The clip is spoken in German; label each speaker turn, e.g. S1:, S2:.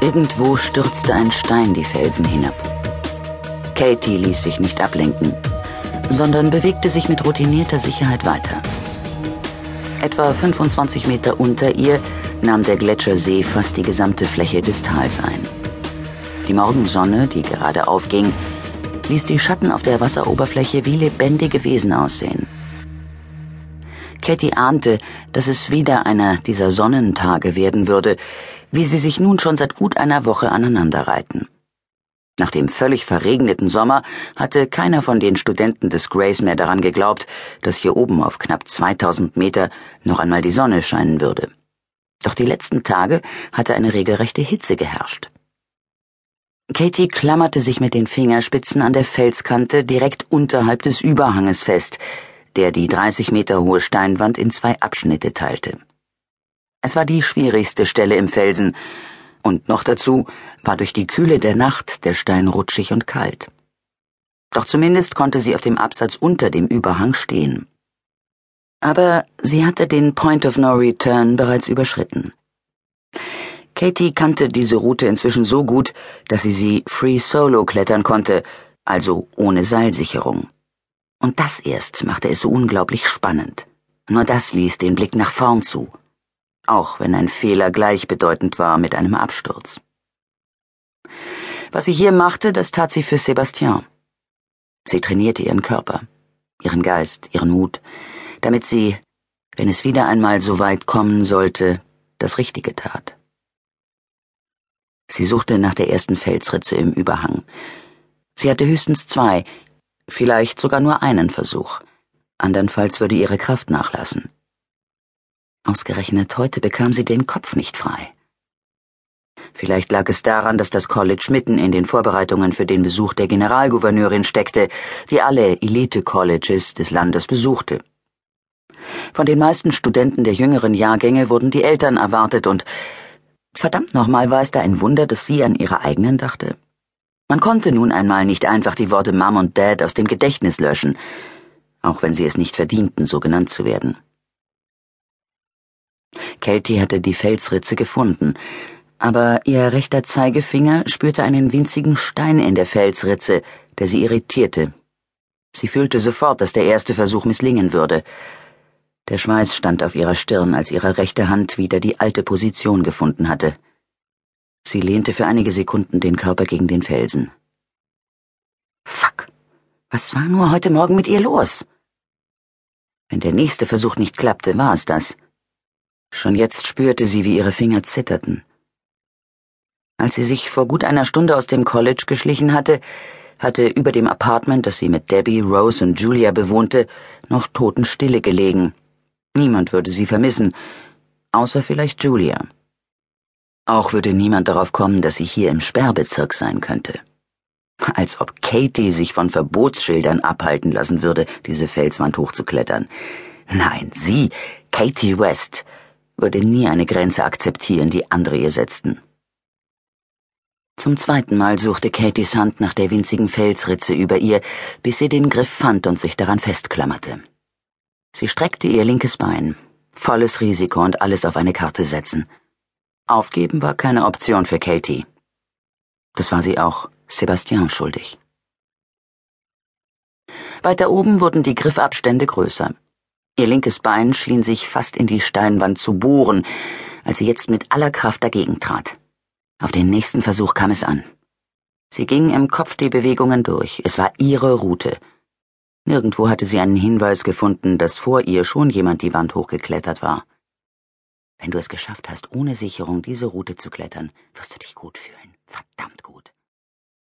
S1: Irgendwo stürzte ein Stein die Felsen hinab. Katie ließ sich nicht ablenken, sondern bewegte sich mit routinierter Sicherheit weiter. Etwa 25 Meter unter ihr nahm der Gletschersee fast die gesamte Fläche des Tals ein. Die Morgensonne, die gerade aufging, ließ die Schatten auf der Wasseroberfläche wie lebendige Wesen aussehen. Katie ahnte, dass es wieder einer dieser Sonnentage werden würde, wie sie sich nun schon seit gut einer Woche aneinanderreiten. Nach dem völlig verregneten Sommer hatte keiner von den Studenten des Grace mehr daran geglaubt, dass hier oben auf knapp 2000 Meter noch einmal die Sonne scheinen würde. Doch die letzten Tage hatte eine regelrechte Hitze geherrscht. Katie klammerte sich mit den Fingerspitzen an der Felskante direkt unterhalb des Überhanges fest, der die 30 Meter hohe Steinwand in zwei Abschnitte teilte. Es war die schwierigste Stelle im Felsen, und noch dazu war durch die Kühle der Nacht der Stein rutschig und kalt. Doch zumindest konnte sie auf dem Absatz unter dem Überhang stehen. Aber sie hatte den Point of No Return bereits überschritten. Katie kannte diese Route inzwischen so gut, dass sie sie free solo klettern konnte, also ohne Seilsicherung. Und das erst machte es so unglaublich spannend. Nur das ließ den Blick nach vorn zu auch wenn ein Fehler gleichbedeutend war mit einem Absturz. Was sie hier machte, das tat sie für Sebastian. Sie trainierte ihren Körper, ihren Geist, ihren Mut, damit sie, wenn es wieder einmal so weit kommen sollte, das Richtige tat. Sie suchte nach der ersten Felsritze im Überhang. Sie hatte höchstens zwei, vielleicht sogar nur einen Versuch. Andernfalls würde ihre Kraft nachlassen. Ausgerechnet heute bekam sie den Kopf nicht frei. Vielleicht lag es daran, dass das College mitten in den Vorbereitungen für den Besuch der Generalgouverneurin steckte, die alle Elite-Colleges des Landes besuchte. Von den meisten Studenten der jüngeren Jahrgänge wurden die Eltern erwartet und verdammt nochmal war es da ein Wunder, dass sie an ihre eigenen dachte. Man konnte nun einmal nicht einfach die Worte Mom und Dad aus dem Gedächtnis löschen, auch wenn sie es nicht verdienten, so genannt zu werden. Katie hatte die Felsritze gefunden, aber ihr rechter Zeigefinger spürte einen winzigen Stein in der Felsritze, der sie irritierte. Sie fühlte sofort, dass der erste Versuch misslingen würde. Der Schweiß stand auf ihrer Stirn, als ihre rechte Hand wieder die alte Position gefunden hatte. Sie lehnte für einige Sekunden den Körper gegen den Felsen. Fuck. Was war nur heute Morgen mit ihr los? Wenn der nächste Versuch nicht klappte, war es das. Schon jetzt spürte sie, wie ihre Finger zitterten. Als sie sich vor gut einer Stunde aus dem College geschlichen hatte, hatte über dem Apartment, das sie mit Debbie, Rose und Julia bewohnte, noch Totenstille gelegen. Niemand würde sie vermissen, außer vielleicht Julia. Auch würde niemand darauf kommen, dass sie hier im Sperrbezirk sein könnte. Als ob Katie sich von Verbotsschildern abhalten lassen würde, diese Felswand hochzuklettern. Nein, sie, Katie West, würde nie eine Grenze akzeptieren, die andere ihr setzten. Zum zweiten Mal suchte Katies Hand nach der winzigen Felsritze über ihr, bis sie den Griff fand und sich daran festklammerte. Sie streckte ihr linkes Bein. Volles Risiko und alles auf eine Karte setzen. Aufgeben war keine Option für Katie. Das war sie auch Sebastian schuldig. Weiter oben wurden die Griffabstände größer. Ihr linkes Bein schien sich fast in die Steinwand zu bohren, als sie jetzt mit aller Kraft dagegen trat. Auf den nächsten Versuch kam es an. Sie ging im Kopf die Bewegungen durch. Es war ihre Route. Nirgendwo hatte sie einen Hinweis gefunden, dass vor ihr schon jemand die Wand hochgeklettert war. Wenn du es geschafft hast, ohne Sicherung diese Route zu klettern, wirst du dich gut fühlen. Verdammt gut.